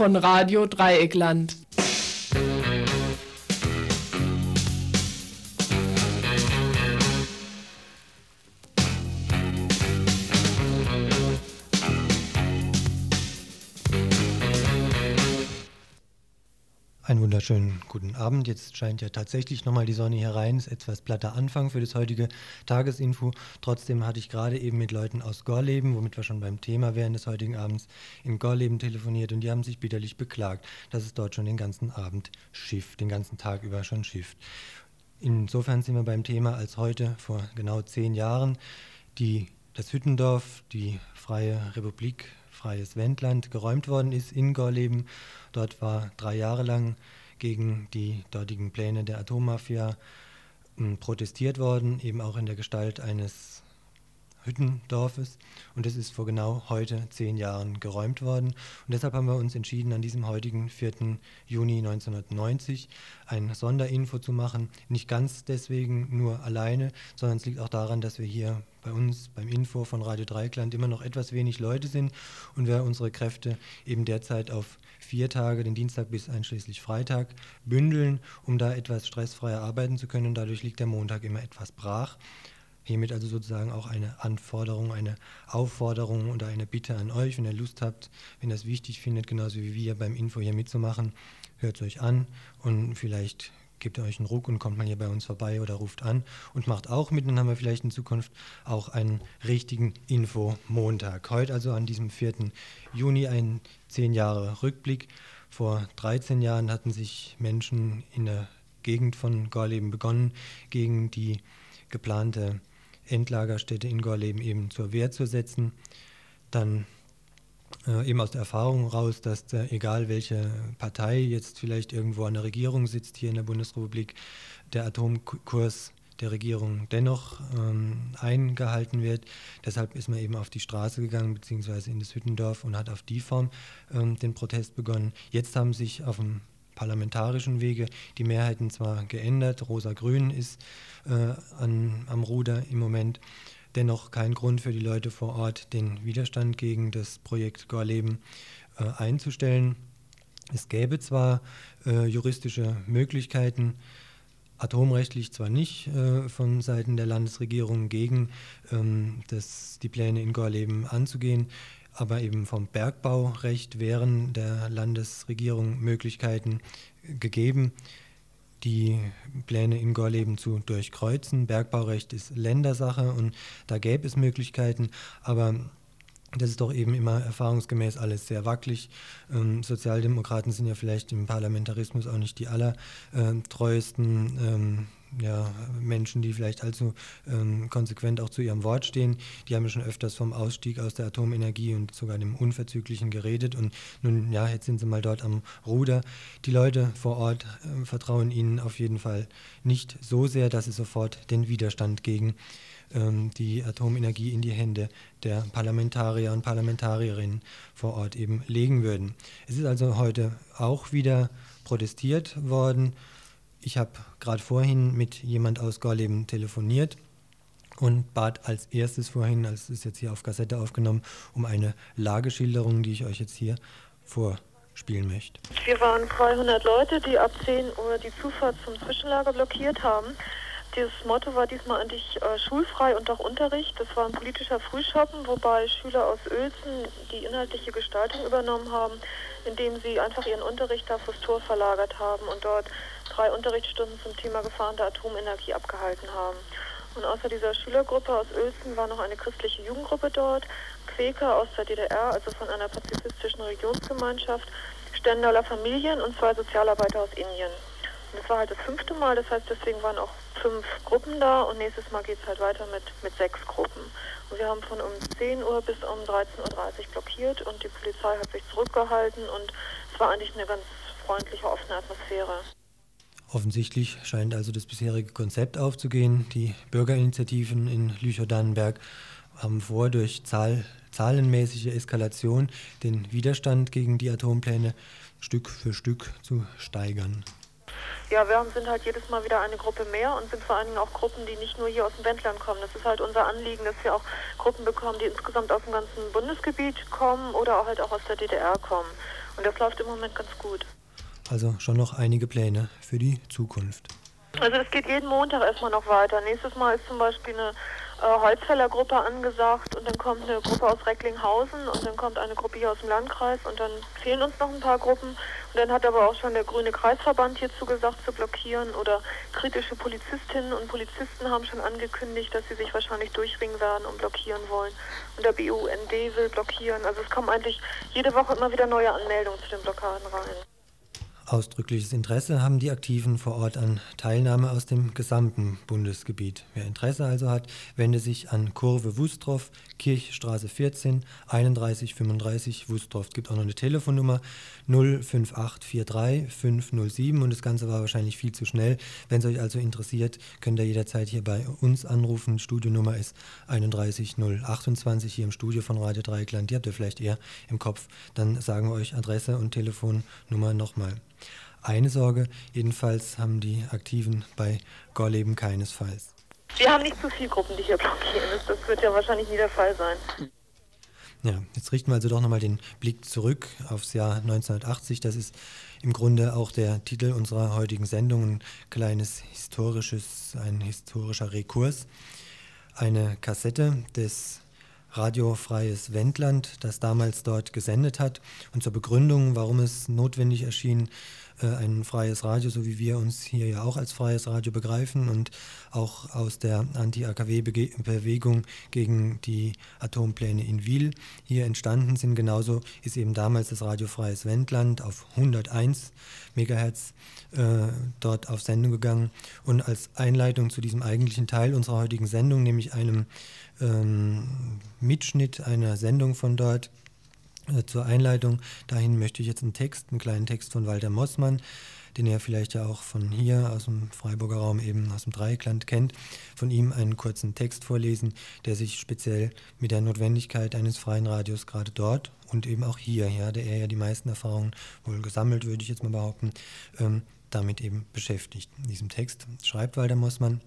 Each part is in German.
von Radio Dreieckland. Wunderschönen guten Abend. Jetzt scheint ja tatsächlich nochmal die Sonne hier rein. Ist etwas platter Anfang für das heutige Tagesinfo. Trotzdem hatte ich gerade eben mit Leuten aus Gorleben, womit wir schon beim Thema wären des heutigen Abends, in Gorleben telefoniert und die haben sich bitterlich beklagt, dass es dort schon den ganzen Abend schifft, den ganzen Tag über schon schifft. Insofern sind wir beim Thema, als heute vor genau zehn Jahren die, das Hüttendorf, die Freie Republik Freies Wendland geräumt worden ist in Gorleben. Dort war drei Jahre lang gegen die dortigen Pläne der Atommafia hm, protestiert worden, eben auch in der Gestalt eines Hüttendorfes. Und es ist vor genau heute zehn Jahren geräumt worden. Und deshalb haben wir uns entschieden, an diesem heutigen 4. Juni 1990 ein Sonderinfo zu machen. Nicht ganz deswegen nur alleine, sondern es liegt auch daran, dass wir hier bei uns beim Info von Radio Dreikland immer noch etwas wenig Leute sind und wir unsere Kräfte eben derzeit auf vier Tage, den Dienstag bis einschließlich Freitag, bündeln, um da etwas stressfreier arbeiten zu können. Und dadurch liegt der Montag immer etwas brach. Hiermit also sozusagen auch eine Anforderung, eine Aufforderung oder eine Bitte an euch, wenn ihr Lust habt, wenn ihr es wichtig findet, genauso wie wir beim Info hier mitzumachen, hört es euch an und vielleicht gebt euch einen Ruck und kommt mal hier bei uns vorbei oder ruft an und macht auch mit. Dann haben wir vielleicht in Zukunft auch einen richtigen Info-Montag. Heute also an diesem 4. Juni ein zehn Jahre Rückblick. Vor 13 Jahren hatten sich Menschen in der Gegend von Gorleben begonnen, gegen die geplante Endlagerstätte in Gorleben eben zur Wehr zu setzen. Dann äh, eben aus der Erfahrung raus, dass äh, egal welche Partei jetzt vielleicht irgendwo an der Regierung sitzt hier in der Bundesrepublik, der Atomkurs der Regierung dennoch ähm, eingehalten wird. Deshalb ist man eben auf die Straße gegangen, beziehungsweise in das Hüttendorf und hat auf die Form ähm, den Protest begonnen. Jetzt haben sich auf dem parlamentarischen Wege die Mehrheiten zwar geändert, Rosa-Grün ist äh, an, am Ruder im Moment, dennoch kein Grund für die Leute vor Ort, den Widerstand gegen das Projekt Gorleben äh, einzustellen. Es gäbe zwar äh, juristische Möglichkeiten, atomrechtlich zwar nicht äh, von Seiten der Landesregierung gegen ähm, das, die Pläne in Gorleben anzugehen, aber eben vom Bergbaurecht wären der Landesregierung Möglichkeiten gegeben, die Pläne in Gorleben zu durchkreuzen. Bergbaurecht ist Ländersache und da gäbe es Möglichkeiten, aber das ist doch eben immer erfahrungsgemäß alles sehr wackelig. Ähm, Sozialdemokraten sind ja vielleicht im Parlamentarismus auch nicht die allertreuesten ähm, ja, Menschen, die vielleicht allzu ähm, konsequent auch zu ihrem Wort stehen. Die haben schon öfters vom Ausstieg aus der Atomenergie und sogar dem Unverzüglichen geredet. Und nun, ja, jetzt sind sie mal dort am Ruder. Die Leute vor Ort äh, vertrauen ihnen auf jeden Fall nicht so sehr, dass sie sofort den Widerstand gegen ähm, die Atomenergie in die Hände der Parlamentarier und Parlamentarierinnen vor Ort eben legen würden. Es ist also heute auch wieder protestiert worden ich habe gerade vorhin mit jemand aus Gorleben telefoniert und bat als erstes vorhin, als ist jetzt hier auf Kassette aufgenommen, um eine Lageschilderung, die ich euch jetzt hier vorspielen möchte. Wir waren 200 Leute, die ab 10 Uhr die Zufahrt zum Zwischenlager blockiert haben. Das Motto war diesmal eigentlich äh, schulfrei und auch Unterricht. Das war ein politischer Frühschoppen, wobei Schüler aus Uelzen die inhaltliche Gestaltung übernommen haben, indem sie einfach ihren Unterricht da fürs Tor verlagert haben und dort drei Unterrichtsstunden zum Thema Gefahren der Atomenergie abgehalten haben. Und außer dieser Schülergruppe aus Uelzen war noch eine christliche Jugendgruppe dort, Quäker aus der DDR, also von einer pazifistischen Religionsgemeinschaft, Stendaler Familien und zwei Sozialarbeiter aus Indien. Und das war halt das fünfte Mal, das heißt, deswegen waren auch fünf Gruppen da und nächstes Mal geht es halt weiter mit, mit sechs Gruppen. Und wir haben von um 10 Uhr bis um 13.30 Uhr blockiert und die Polizei hat sich zurückgehalten und es war eigentlich eine ganz freundliche, offene Atmosphäre. Offensichtlich scheint also das bisherige Konzept aufzugehen. Die Bürgerinitiativen in Lüchow-Dannenberg haben vor, durch Zahl, zahlenmäßige Eskalation den Widerstand gegen die Atompläne Stück für Stück zu steigern. Ja, wir sind halt jedes Mal wieder eine Gruppe mehr und sind vor allen Dingen auch Gruppen, die nicht nur hier aus dem Wendland kommen. Das ist halt unser Anliegen, dass wir auch Gruppen bekommen, die insgesamt aus dem ganzen Bundesgebiet kommen oder auch halt auch aus der DDR kommen. Und das läuft im Moment ganz gut. Also schon noch einige Pläne für die Zukunft. Also es geht jeden Montag erstmal noch weiter. Nächstes Mal ist zum Beispiel eine äh, Holzfällergruppe angesagt und dann kommt eine Gruppe aus Recklinghausen und dann kommt eine Gruppe hier aus dem Landkreis und dann fehlen uns noch ein paar Gruppen. Und dann hat aber auch schon der Grüne Kreisverband hier zugesagt zu blockieren oder kritische Polizistinnen und Polizisten haben schon angekündigt, dass sie sich wahrscheinlich durchringen werden und blockieren wollen. Und der BUND will blockieren. Also es kommen eigentlich jede Woche immer wieder neue Anmeldungen zu den Blockaden rein. Ausdrückliches Interesse haben die Aktiven vor Ort an Teilnahme aus dem gesamten Bundesgebiet. Wer Interesse also hat, wende sich an Kurve Wustrow, Kirchstraße 14, 3135 Wustrow. Es gibt auch noch eine Telefonnummer 05843 507 und das Ganze war wahrscheinlich viel zu schnell. Wenn es euch also interessiert, könnt ihr jederzeit hier bei uns anrufen. Studionummer ist 31028 hier im Studio von Radio Dreieckland. Die habt ihr vielleicht eher im Kopf. Dann sagen wir euch Adresse und Telefonnummer nochmal. Eine Sorge jedenfalls haben die Aktiven bei Gorleben keinesfalls. Wir haben nicht zu viele Gruppen, die hier blockieren. Das wird ja wahrscheinlich nie der Fall sein. Ja, jetzt richten wir also doch nochmal den Blick zurück aufs Jahr 1980. Das ist im Grunde auch der Titel unserer heutigen Sendung, ein kleines historisches, ein historischer Rekurs. Eine Kassette des Radiofreies Wendland, das damals dort gesendet hat. Und zur Begründung, warum es notwendig erschien, ein freies Radio, so wie wir uns hier ja auch als freies Radio begreifen und auch aus der Anti-AKW-Bewegung gegen die Atompläne in Wiel hier entstanden sind. Genauso ist eben damals das Radio Freies Wendland auf 101 Megahertz äh, dort auf Sendung gegangen. Und als Einleitung zu diesem eigentlichen Teil unserer heutigen Sendung, nämlich einem ähm, Mitschnitt einer Sendung von dort, äh, zur Einleitung dahin möchte ich jetzt einen Text, einen kleinen Text von Walter Mossmann, den ihr vielleicht ja auch von hier aus dem Freiburger Raum eben aus dem Dreieckland kennt, von ihm einen kurzen Text vorlesen, der sich speziell mit der Notwendigkeit eines freien Radios gerade dort und eben auch hier, hier hatte er ja die meisten Erfahrungen wohl gesammelt, würde ich jetzt mal behaupten, ähm, damit eben beschäftigt. In diesem Text schreibt Walter Mossmann,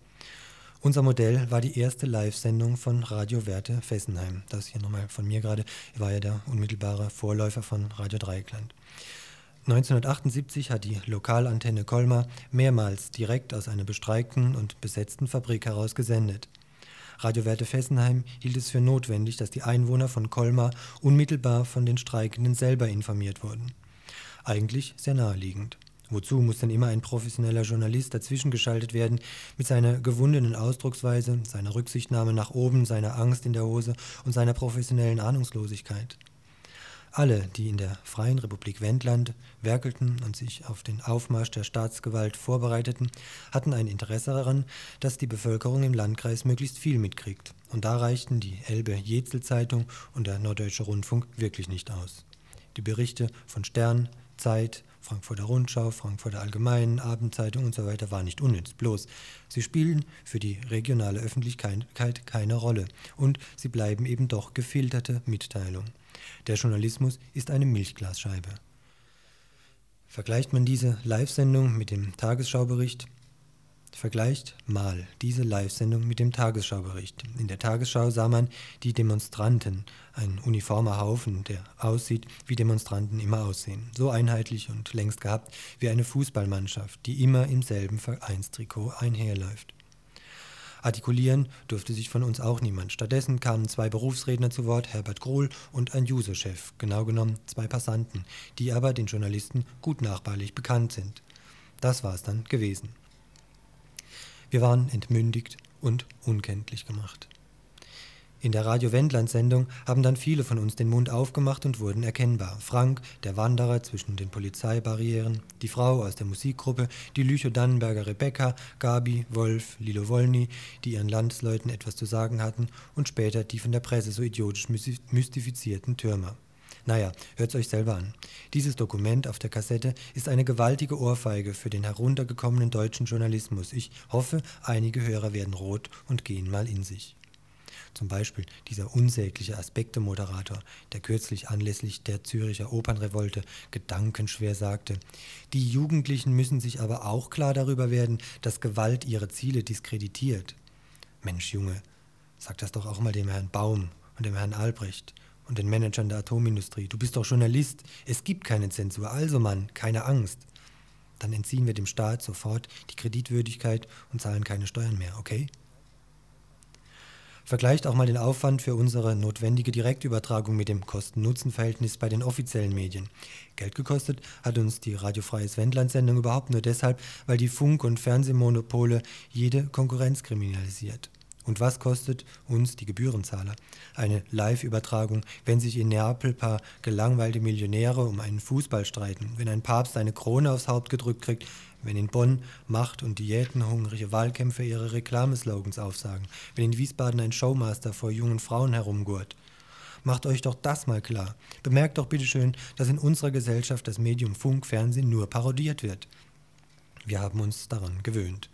unser Modell war die erste Live-Sendung von Radio Werte Fessenheim. Das hier nochmal von mir gerade, war ja der unmittelbare Vorläufer von Radio Dreieckland. 1978 hat die Lokalantenne Colmar mehrmals direkt aus einer bestreikten und besetzten Fabrik heraus gesendet. Radio Werte Fessenheim hielt es für notwendig, dass die Einwohner von Colmar unmittelbar von den Streikenden selber informiert wurden. Eigentlich sehr naheliegend. Wozu muss denn immer ein professioneller Journalist dazwischen geschaltet werden mit seiner gewundenen Ausdrucksweise, seiner Rücksichtnahme nach oben, seiner Angst in der Hose und seiner professionellen Ahnungslosigkeit? Alle, die in der Freien Republik Wendland werkelten und sich auf den Aufmarsch der Staatsgewalt vorbereiteten, hatten ein Interesse daran, dass die Bevölkerung im Landkreis möglichst viel mitkriegt. Und da reichten die Elbe-Jetzel-Zeitung und der Norddeutsche Rundfunk wirklich nicht aus. Die Berichte von Stern, Zeit, Frankfurter Rundschau, Frankfurter Allgemeinen, Abendzeitung und so weiter war nicht unnütz. Bloß, sie spielen für die regionale Öffentlichkeit keine Rolle und sie bleiben eben doch gefilterte Mitteilungen. Der Journalismus ist eine Milchglasscheibe. Vergleicht man diese Live-Sendung mit dem Tagesschaubericht, Vergleicht mal diese Live-Sendung mit dem Tagesschaubericht. In der Tagesschau sah man die Demonstranten, ein uniformer Haufen, der aussieht, wie Demonstranten immer aussehen. So einheitlich und längst gehabt wie eine Fußballmannschaft, die immer im selben Vereinstrikot einherläuft. Artikulieren durfte sich von uns auch niemand. Stattdessen kamen zwei Berufsredner zu Wort, Herbert Grohl und ein Juso-Chef, genau genommen zwei Passanten, die aber den Journalisten gut nachbarlich bekannt sind. Das war es dann gewesen. Wir waren entmündigt und unkenntlich gemacht. In der Radio Wendland-Sendung haben dann viele von uns den Mund aufgemacht und wurden erkennbar. Frank, der Wanderer zwischen den Polizeibarrieren, die Frau aus der Musikgruppe, die Lüchow-Dannenberger Rebecca, Gabi, Wolf, Lilo Wolny, die ihren Landsleuten etwas zu sagen hatten und später die von der Presse so idiotisch mystifizierten Türmer. Naja, hört's euch selber an. Dieses Dokument auf der Kassette ist eine gewaltige Ohrfeige für den heruntergekommenen deutschen Journalismus. Ich hoffe, einige Hörer werden rot und gehen mal in sich. Zum Beispiel dieser unsägliche Aspekte-Moderator, der kürzlich anlässlich der Züricher Opernrevolte gedankenschwer sagte, die Jugendlichen müssen sich aber auch klar darüber werden, dass Gewalt ihre Ziele diskreditiert. Mensch, Junge, sag das doch auch mal dem Herrn Baum und dem Herrn Albrecht und den Managern der Atomindustrie. Du bist doch Journalist. Es gibt keine Zensur. Also Mann, keine Angst. Dann entziehen wir dem Staat sofort die Kreditwürdigkeit und zahlen keine Steuern mehr, okay? Vergleicht auch mal den Aufwand für unsere notwendige Direktübertragung mit dem Kosten-Nutzen-Verhältnis bei den offiziellen Medien. Geld gekostet hat uns die radiofreie Wendland-Sendung überhaupt nur deshalb, weil die Funk- und Fernsehmonopole jede Konkurrenz kriminalisiert. Und was kostet uns die Gebührenzahler? Eine Live-Übertragung, wenn sich in Neapel paar gelangweilte Millionäre um einen Fußball streiten, wenn ein Papst eine Krone aufs Haupt gedrückt kriegt, wenn in Bonn Macht- und Diätenhungrige Wahlkämpfer ihre Reklameslogans aufsagen, wenn in Wiesbaden ein Showmaster vor jungen Frauen herumgurt. Macht euch doch das mal klar. Bemerkt doch bitteschön, dass in unserer Gesellschaft das Medium Funk, Fernsehen nur parodiert wird. Wir haben uns daran gewöhnt.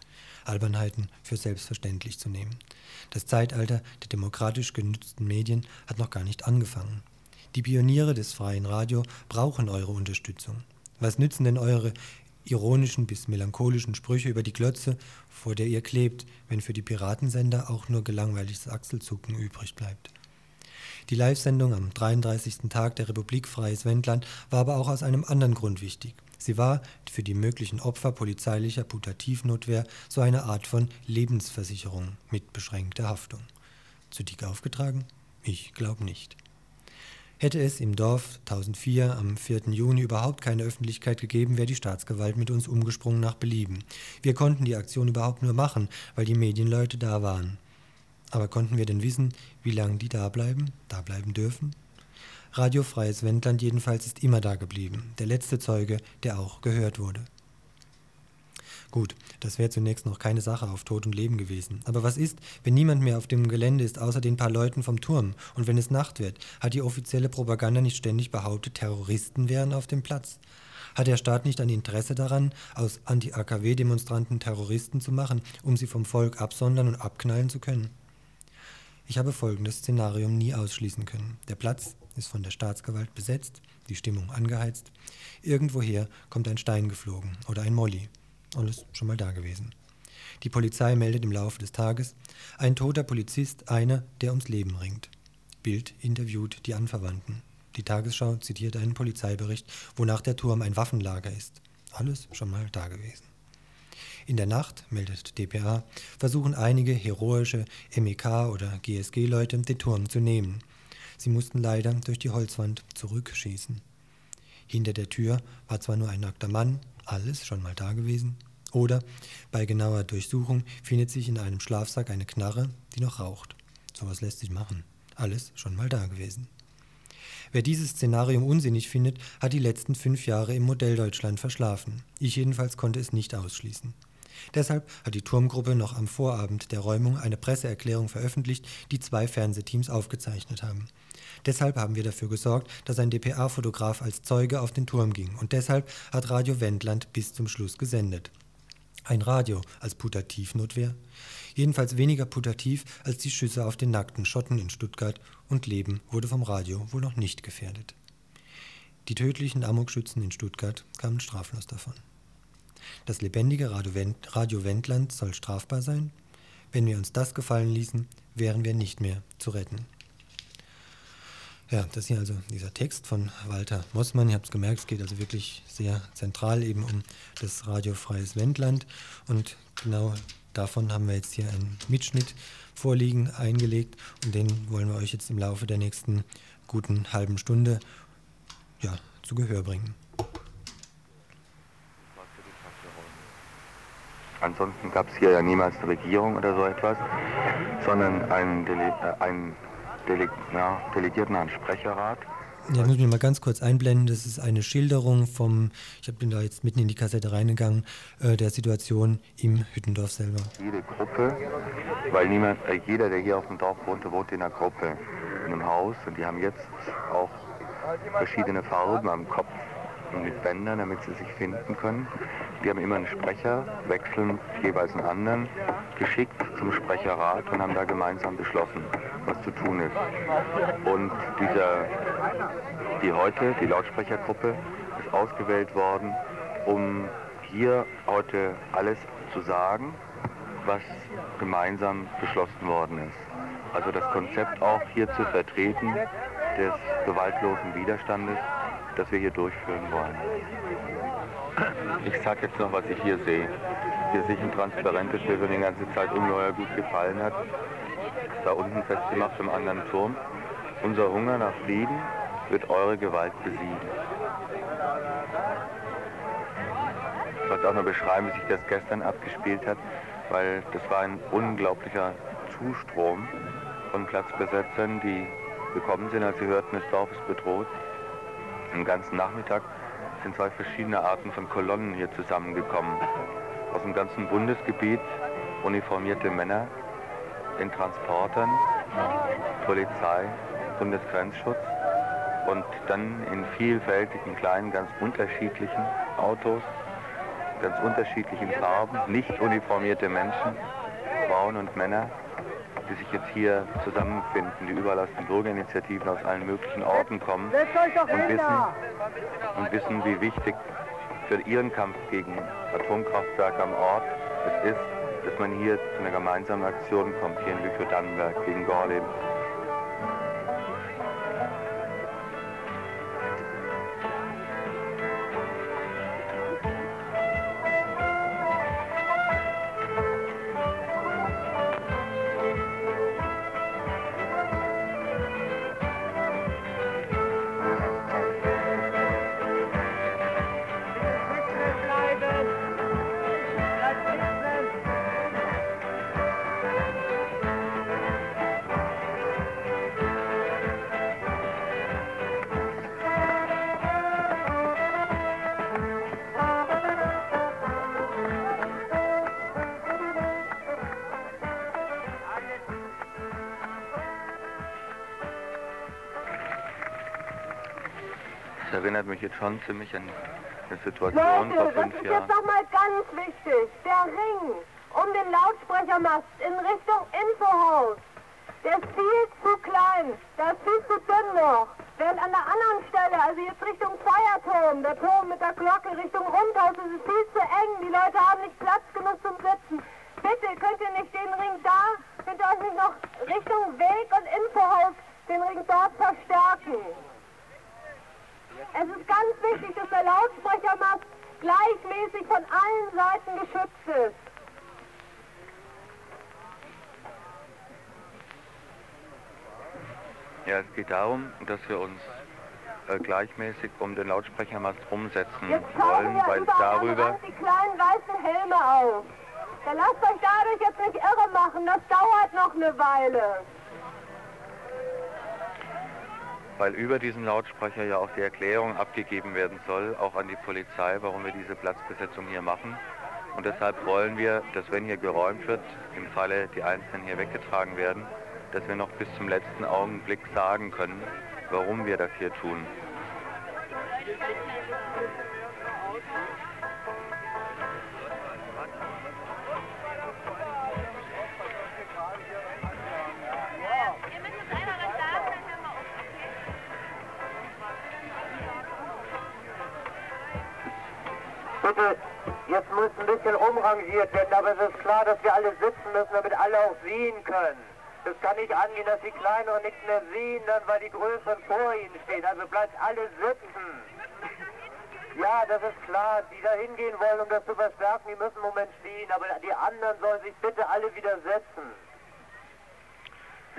Albernheiten für selbstverständlich zu nehmen. Das Zeitalter der demokratisch genützten Medien hat noch gar nicht angefangen. Die Pioniere des freien Radio brauchen eure Unterstützung. Was nützen denn eure ironischen bis melancholischen Sprüche über die Glotze, vor der ihr klebt, wenn für die Piratensender auch nur gelangweiliges Achselzucken übrig bleibt? Die Live-Sendung am 33. Tag der Republik Freies Wendland war aber auch aus einem anderen Grund wichtig. Sie war für die möglichen Opfer polizeilicher Putativnotwehr so eine Art von Lebensversicherung mit beschränkter Haftung. Zu dick aufgetragen? Ich glaube nicht. Hätte es im Dorf 1004 am 4. Juni überhaupt keine Öffentlichkeit gegeben, wäre die Staatsgewalt mit uns umgesprungen nach Belieben. Wir konnten die Aktion überhaupt nur machen, weil die Medienleute da waren. Aber konnten wir denn wissen, wie lange die da bleiben, da bleiben dürfen? Radiofreies Wendland jedenfalls ist immer da geblieben, der letzte Zeuge, der auch gehört wurde. Gut, das wäre zunächst noch keine Sache auf Tod und Leben gewesen. Aber was ist, wenn niemand mehr auf dem Gelände ist, außer den paar Leuten vom Turm? Und wenn es Nacht wird, hat die offizielle Propaganda nicht ständig behauptet, Terroristen wären auf dem Platz? Hat der Staat nicht ein Interesse daran, aus Anti-AKW-Demonstranten Terroristen zu machen, um sie vom Volk absondern und abknallen zu können? Ich habe folgendes Szenarium nie ausschließen können. Der Platz ist von der Staatsgewalt besetzt, die Stimmung angeheizt. Irgendwoher kommt ein Stein geflogen oder ein Molly. Alles schon mal da gewesen. Die Polizei meldet im Laufe des Tages, ein toter Polizist, einer, der ums Leben ringt. Bild interviewt die Anverwandten. Die Tagesschau zitiert einen Polizeibericht, wonach der Turm ein Waffenlager ist. Alles schon mal da gewesen. In der Nacht, meldet dpa, versuchen einige heroische MEK- oder GSG-Leute den Turm zu nehmen. Sie mussten leider durch die Holzwand zurückschießen. Hinter der Tür war zwar nur ein nackter Mann, alles schon mal da gewesen, oder bei genauer Durchsuchung findet sich in einem Schlafsack eine Knarre, die noch raucht. Sowas lässt sich machen. Alles schon mal da gewesen. Wer dieses Szenarium unsinnig findet, hat die letzten fünf Jahre im Modell Deutschland verschlafen. Ich jedenfalls konnte es nicht ausschließen. Deshalb hat die Turmgruppe noch am Vorabend der Räumung eine Presseerklärung veröffentlicht, die zwei Fernsehteams aufgezeichnet haben. Deshalb haben wir dafür gesorgt, dass ein dpa-Fotograf als Zeuge auf den Turm ging. Und deshalb hat Radio Wendland bis zum Schluss gesendet. Ein Radio als Putativnotwehr? Jedenfalls weniger putativ als die Schüsse auf den nackten Schotten in Stuttgart und Leben wurde vom Radio wohl noch nicht gefährdet. Die tödlichen Amokschützen in Stuttgart kamen straflos davon. Das lebendige Radio Wendland soll strafbar sein? Wenn wir uns das gefallen ließen, wären wir nicht mehr zu retten. Ja, das hier also dieser Text von Walter Mossmann. Ihr habt es gemerkt, es geht also wirklich sehr zentral eben um das radiofreies Wendland. Und genau davon haben wir jetzt hier einen Mitschnitt vorliegen, eingelegt. Und den wollen wir euch jetzt im Laufe der nächsten guten halben Stunde ja, zu Gehör bringen. Ansonsten gab es hier ja niemals eine Regierung oder so etwas, sondern einen, Dele äh, einen Dele ja, Delegierten an Sprecherrat. Ja, muss ich mal ganz kurz einblenden. Das ist eine Schilderung vom, ich bin da jetzt mitten in die Kassette reingegangen, äh, der Situation im Hüttendorf selber. Jede Gruppe, weil niemand, äh, jeder, der hier auf dem Dorf wohnte, wohnt in einer Gruppe, in einem Haus und die haben jetzt auch verschiedene Farben am Kopf und mit Bändern, damit sie sich finden können. Die haben immer einen Sprecher, wechseln jeweils einen anderen, geschickt zum Sprecherrat und haben da gemeinsam beschlossen, was zu tun ist. Und dieser, die heute, die Lautsprechergruppe, ist ausgewählt worden, um hier heute alles zu sagen, was gemeinsam beschlossen worden ist. Also das Konzept auch hier zu vertreten, des gewaltlosen Widerstandes, das wir hier durchführen wollen. Ich sage jetzt noch, was ich hier sehe. Hier sehe ich ein transparentes Bild, das die ganze Zeit ungeheuer gut gefallen hat. Da unten festgemacht im anderen Turm. Unser Hunger nach Frieden wird eure Gewalt besiegen. Ich wollte auch noch beschreiben, wie sich das gestern abgespielt hat, weil das war ein unglaublicher Zustrom von Platzbesetzern, die gekommen sind, als sie hörten, das Dorf ist bedroht. Am ganzen Nachmittag sind zwei verschiedene Arten von Kolonnen hier zusammengekommen. Aus dem ganzen Bundesgebiet uniformierte Männer in Transportern, Polizei, Bundesgrenzschutz und dann in vielfältigen kleinen, ganz unterschiedlichen Autos, ganz unterschiedlichen Farben, nicht uniformierte Menschen, Frauen und Männer, die sich jetzt hier zusammenfinden, die überall aus den Bürgerinitiativen aus allen möglichen Orten kommen und wissen, und wissen, wie wichtig für ihren Kampf gegen Atomkraftwerke am Ort es ist, dass man hier zu einer gemeinsamen Aktion kommt, hier in Lüchow-Dannenberg gegen Gorleben. Erinnert mich jetzt schon ziemlich an eine Situation Leute, vor das fünf ist Jahren. jetzt doch mal ganz wichtig. Der Ring um den Lautsprechermast in Richtung Infohaus, der ist viel zu klein, der ist viel zu dünn noch. Während an der anderen Stelle, also jetzt Richtung Feuerturm, der Turm mit der Glocke Richtung Rundhaus, ist es viel zu eng. Die Leute haben nicht Platz genug zum Sitzen. Bitte, könnt ihr nicht den Ring da, könnt ihr euch nicht noch Richtung Weg und Infohaus den Ring dort verstärken? Es ist ganz wichtig, dass der Lautsprechermast gleichmäßig von allen Seiten geschützt ist. Ja, es geht darum, dass wir uns äh, gleichmäßig um den Lautsprechermast rumsetzen wollen, ja weil darüber, die kleinen weißen Helme auf. Dann lasst euch dadurch jetzt nicht irre machen, das dauert noch eine Weile. Weil über diesen Lautsprecher ja auch die Erklärung abgegeben werden soll, auch an die Polizei, warum wir diese Platzbesetzung hier machen. Und deshalb wollen wir, dass wenn hier geräumt wird, im Falle die Einzelnen hier weggetragen werden, dass wir noch bis zum letzten Augenblick sagen können, warum wir das hier tun. Bitte, jetzt muss ein bisschen umrangiert werden, aber es ist klar, dass wir alle sitzen müssen, damit alle auch sehen können. Es kann nicht angehen, dass die Kleineren nichts mehr sehen, dann weil die Größeren vor ihnen stehen. Also bleibt alle sitzen. Ja, das ist klar. Die da hingehen wollen, um das zu verstärken, die müssen im Moment stehen. Aber die anderen sollen sich bitte alle wieder setzen.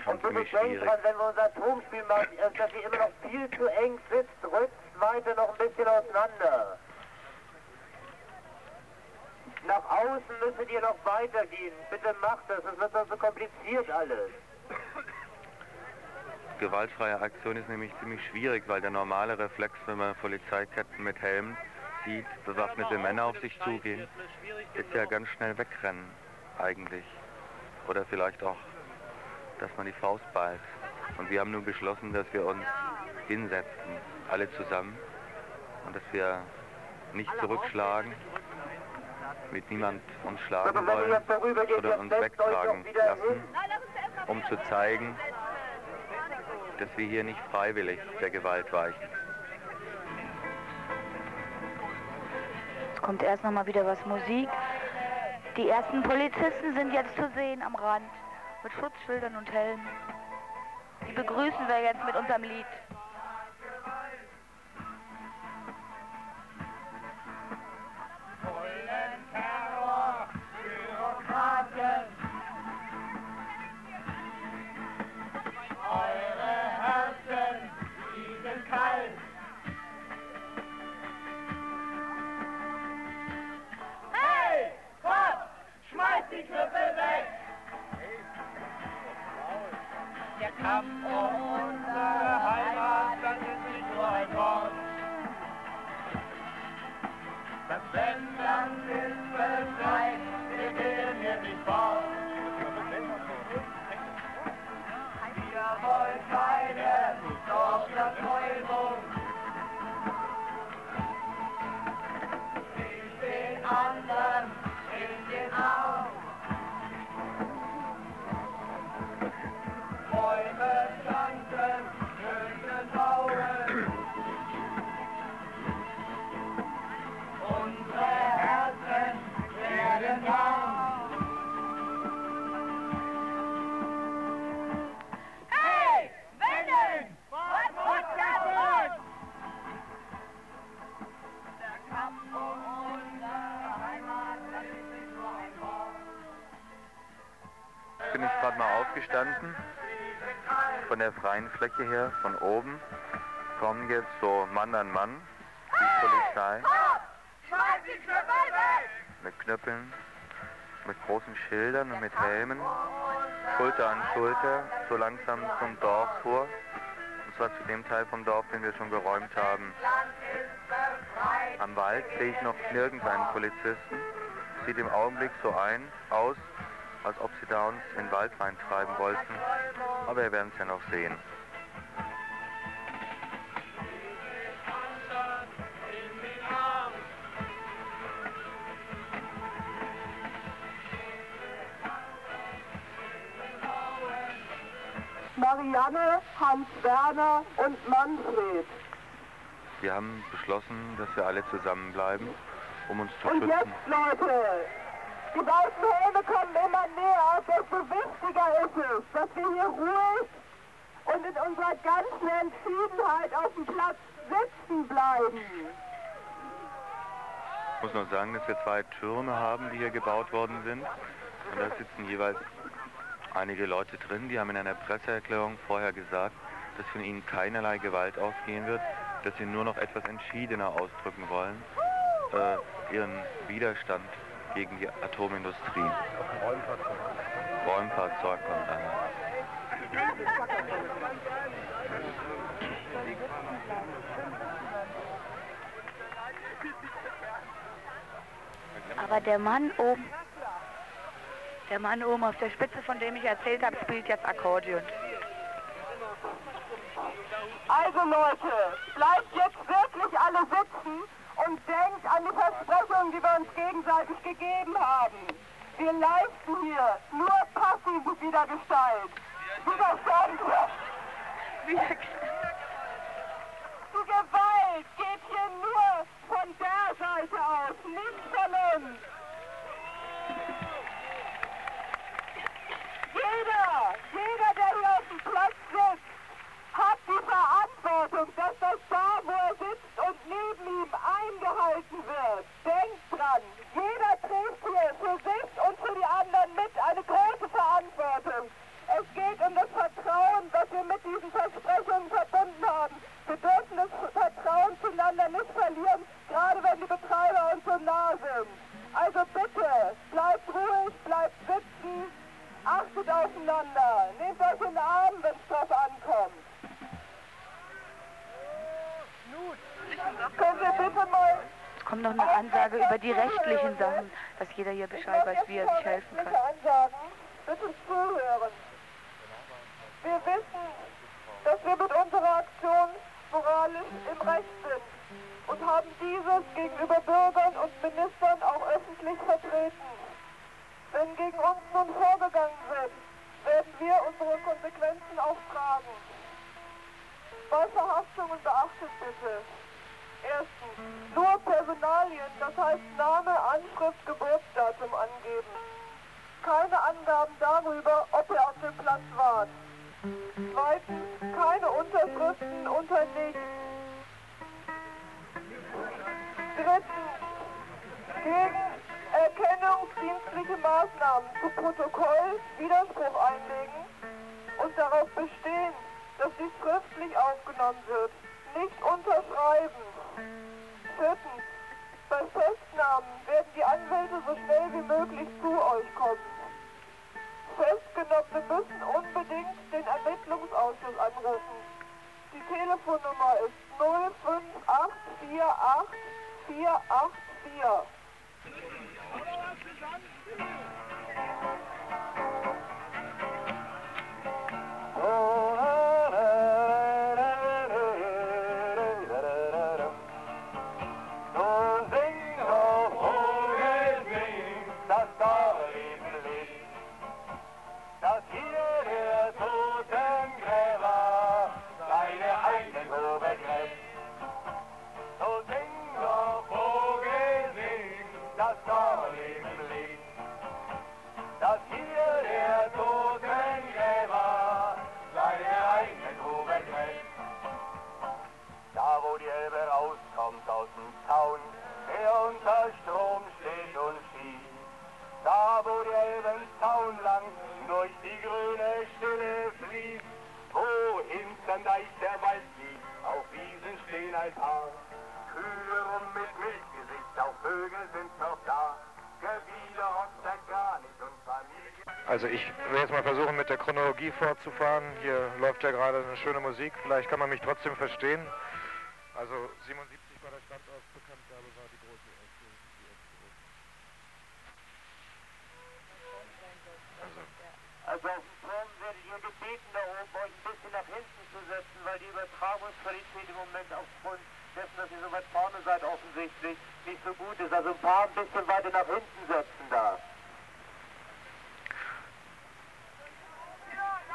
Und bitte denkt dran, wenn wir unser Atomspiel machen, dass ihr immer noch viel zu eng sitzt. Rückt weiter noch ein bisschen auseinander. Nach außen müsstet ihr noch weitergehen. Bitte macht das, es wird sonst so kompliziert alles. Gewaltfreie Aktion ist nämlich ziemlich schwierig, weil der normale Reflex, wenn man Polizeiketten mit Helm sieht, bewaffnete Männer auf sich zugehen, ist ja ganz schnell wegrennen eigentlich. Oder vielleicht auch, dass man die Faust ballt. Und wir haben nun beschlossen, dass wir uns hinsetzen, alle zusammen, und dass wir nicht zurückschlagen, mit niemand uns schlagen wollen, jetzt uns wegtragen lassen um zu zeigen, dass wir hier nicht freiwillig der Gewalt weichen. Jetzt kommt erst noch mal wieder was Musik. Die ersten Polizisten sind jetzt zu sehen am Rand mit Schutzschildern und Helmen. Die begrüßen wir jetzt mit unserem Lied. Bin der freien Fläche her, von oben, kommen jetzt so Mann an Mann, die Polizei. Mit Knüppeln, mit großen Schildern und mit Helmen, Schulter an Schulter, so langsam zum Dorf vor. Und zwar zu dem Teil vom Dorf, den wir schon geräumt haben. Am Wald sehe ich noch nirgends einen Polizisten. Sieht im Augenblick so ein aus, als ob sie da uns in den Wald reintreiben wollten. Aber wir werden es ja noch sehen. Marianne, Hans Werner und Manfred. Wir haben beschlossen, dass wir alle zusammenbleiben, um uns zu Und schützen. jetzt, Leute, die weißen Helme kommen immer näher, desto wichtiger ist es, dass wir hier ruhig und in unserer ganzen Entschiedenheit auf dem Platz sitzen bleiben. Ich muss noch sagen, dass wir zwei Türme haben, die hier gebaut worden sind. Und da sitzen jeweils einige Leute drin, die haben in einer Presseerklärung vorher gesagt, dass von ihnen keinerlei Gewalt ausgehen wird, dass sie nur noch etwas entschiedener ausdrücken wollen, äh, ihren Widerstand gegen die Atomindustrie. Räumfahrzeug kommt dann. Aber der Mann oben, der Mann oben auf der Spitze, von dem ich erzählt habe, spielt jetzt Akkordeon. Also Leute, bleibt jetzt wirklich alle sitzen und denkt an die Versprechungen, die wir uns gegenseitig gegeben haben. Wir leisten hier nur passive Widergestalt. Widerstand. Die Gewalt geht hier nur von der Seite aus, nicht von uns. Jeder, jeder, der hier auf dem Platz sitzt, hat die Verantwortung, dass das da, wo er sitzt und neben ihm eingehalten wird. Denkt dran, jeder trägt hier für sich und für die anderen mit eine große Verantwortung. Es geht um das Vertrauen, das wir mit diesen Versprechungen verbunden haben. Wir dürfen das Vertrauen zueinander nicht verlieren, gerade wenn die Betreiber uns so nah sind. Also bitte, bleibt ruhig, bleibt sitzen, achtet aufeinander, nehmt euch in den Arm, wenn es drauf ankommt. Können wir bitte mal Es kommt noch eine Ansage über die rechtlichen Sachen, dass jeder hier Bescheid weiß, wie er sich helfen kann. Ansagen. Bitte zuhören. Wir wissen, dass wir mit unserer Aktion moralisch im Recht sind und haben dieses gegenüber Bürgern und Ministern auch öffentlich vertreten. Wenn gegen uns nun vorgegangen wird, werden wir unsere Konsequenzen auch tragen. Bei Verhaftungen beachtet bitte. Erstens, nur Personalien, das heißt Name, Anschrift, Geburtsdatum angeben. Keine Angaben darüber, ob ihr auf dem Platz wart. Zweitens, keine Unterschriften unter nichts. Drittens, gegen erkennungsdienstliche Maßnahmen zu Protokoll Widerspruch einlegen und darauf bestehen, dass dies schriftlich aufgenommen wird. Nicht unterschreiben. Viertens, bei Festnahmen werden die Anwälte so schnell wie möglich zu euch kommen. Festgenommene müssen unbedingt den Ermittlungsausschuss anrufen. Die Telefonnummer ist 05848484. Also ich will jetzt mal versuchen, mit der Chronologie fortzufahren. Hier läuft ja gerade eine schöne Musik. Vielleicht kann man mich trotzdem verstehen. Also 77 war der Standortbekanntgabe, war die große erste. Die erste also. also Strom werdet ihr gebeten, da oben euch ein bisschen nach hinten zu setzen, weil die Übertragungsqualität im Moment aufgrund dessen, dass ihr so weit vorne seid, offensichtlich nicht so gut ist. Also ein paar ein bisschen weiter nach hinten setzen da.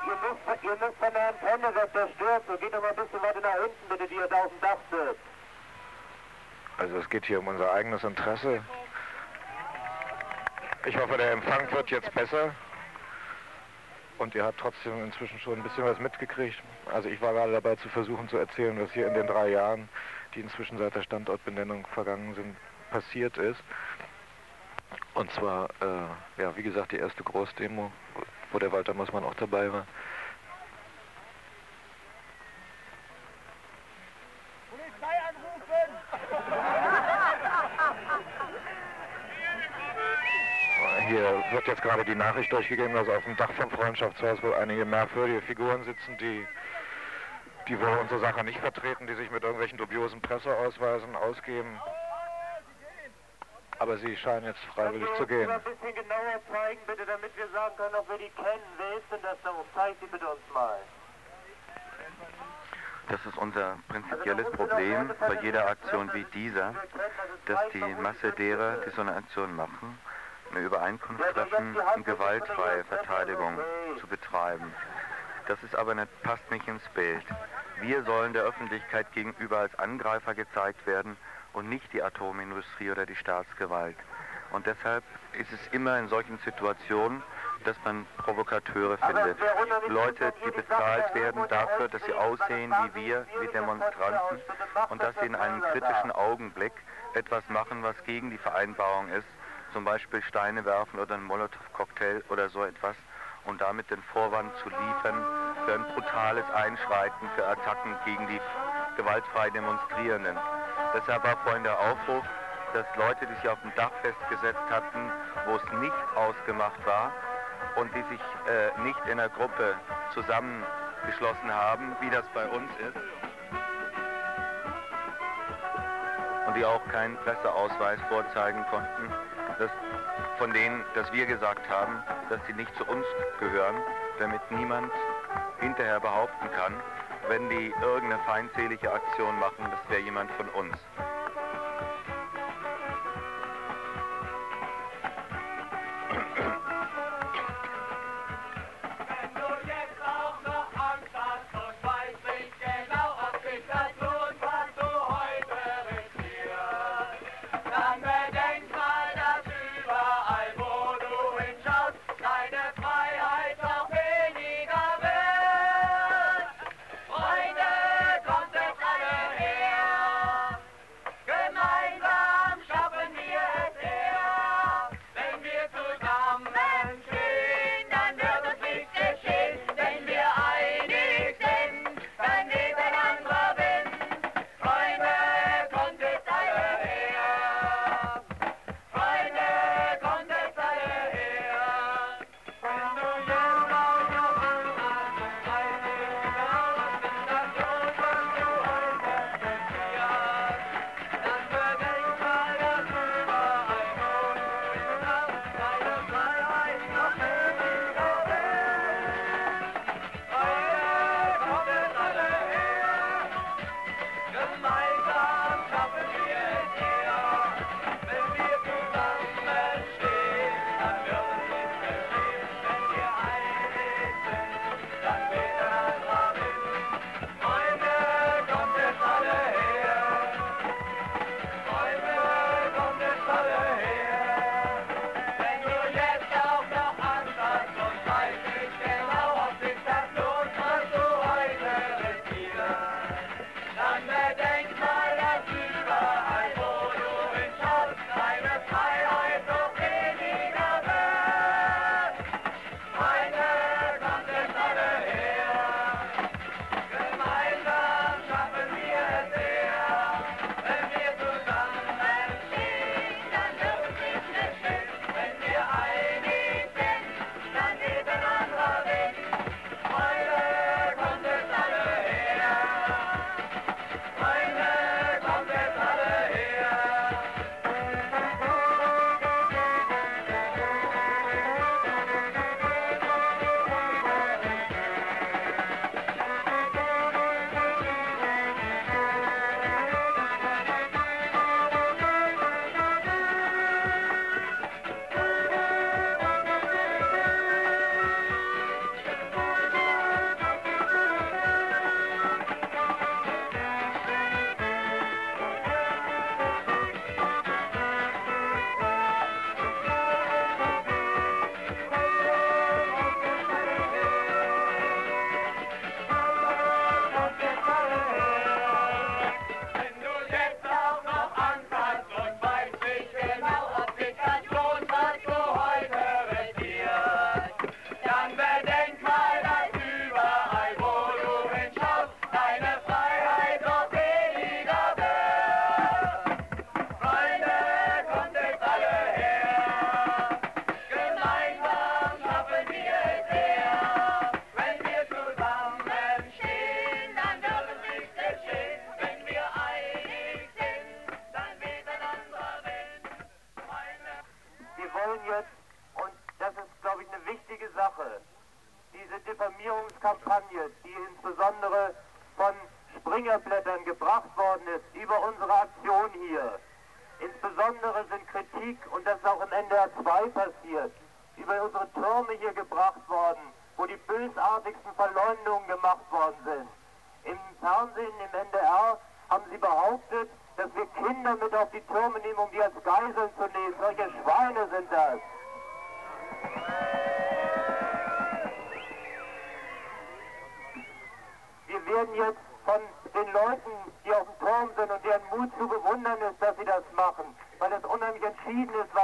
Ihr müsst, ihr müsst von der Antenne weg, der stört. So geht doch mal ein bisschen weiter nach hinten, bitte, die ihr da auf dem Dach sitzt. Also es geht hier um unser eigenes Interesse. Ich hoffe, der Empfang wird jetzt besser. Und ihr habt trotzdem inzwischen schon ein bisschen was mitgekriegt. Also ich war gerade dabei zu versuchen zu erzählen, was hier in den drei Jahren, die inzwischen seit der Standortbenennung vergangen sind, passiert ist. Und zwar, äh, ja, wie gesagt, die erste Großdemo, wo der Walter Mossmann auch dabei war. Polizei anrufen! Wird jetzt gerade die Nachricht durchgegeben, dass auf dem Dach vom Freundschaftshaus wohl einige merkwürdige Figuren sitzen, die, die wohl unsere Sache nicht vertreten, die sich mit irgendwelchen dubiosen Presseausweisen ausgeben. Aber Sie scheinen jetzt freiwillig zu gehen. ein bisschen genauer zeigen, bitte, damit wir sagen können, ob wir die kennen. Wer ist denn das da oben? Zeig sie bitte uns mal. Das ist unser prinzipielles Problem bei jeder Aktion wie dieser, dass die Masse derer, die so eine Aktion machen, eine Übereinkunft treffen, gewaltfreie Verteidigung zu betreiben. Das ist aber nicht, passt nicht ins Bild. Wir sollen der Öffentlichkeit gegenüber als Angreifer gezeigt werden und nicht die Atomindustrie oder die Staatsgewalt. Und deshalb ist es immer in solchen Situationen, dass man Provokateure findet. Leute, die bezahlt werden dafür, dass sie aussehen wie wir, wie Demonstranten, und dass sie in einem kritischen Augenblick etwas machen, was gegen die Vereinbarung ist, zum Beispiel Steine werfen oder einen Molotow-Cocktail oder so etwas, und damit den Vorwand zu liefern für ein brutales Einschreiten, für Attacken gegen die gewaltfrei Demonstrierenden. Deshalb war vorhin der Aufruf, dass Leute, die sich auf dem Dach festgesetzt hatten, wo es nicht ausgemacht war und die sich äh, nicht in einer Gruppe zusammengeschlossen haben, wie das bei uns ist, und die auch keinen Presseausweis vorzeigen konnten, dass von denen, dass wir gesagt haben, dass sie nicht zu uns gehören, damit niemand hinterher behaupten kann, wenn die irgendeine feindselige Aktion machen, das wäre jemand von uns.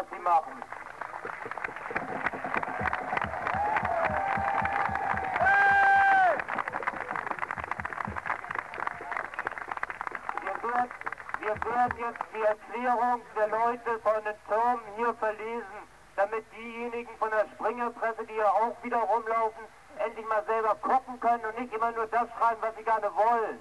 Was sie machen. Wir, wird, wir werden jetzt die Erklärung der Leute von den Türmen hier verlesen, damit diejenigen von der Springerpresse, die hier auch wieder rumlaufen, endlich mal selber gucken können und nicht immer nur das schreiben, was sie gerne wollen.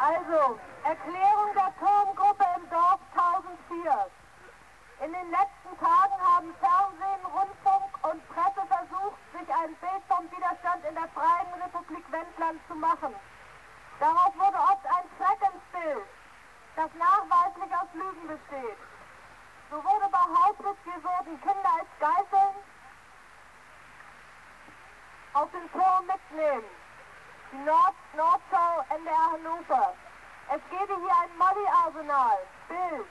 Also, Erklärung der Turmgruppe im Dorf 1004. In den letzten Tagen haben Fernsehen, Rundfunk und Presse versucht, sich ein Bild vom Widerstand in der Freien Republik Wendland zu machen. Darauf wurde oft ein Schreckensbild, das nachweislich aus Lügen besteht. So wurde behauptet, wir würden Kinder als Geiseln auf den Turm mitnehmen. Die Nord Nordschau NDR Hannover. Es gebe hier ein Molly-Arsenal. Bild.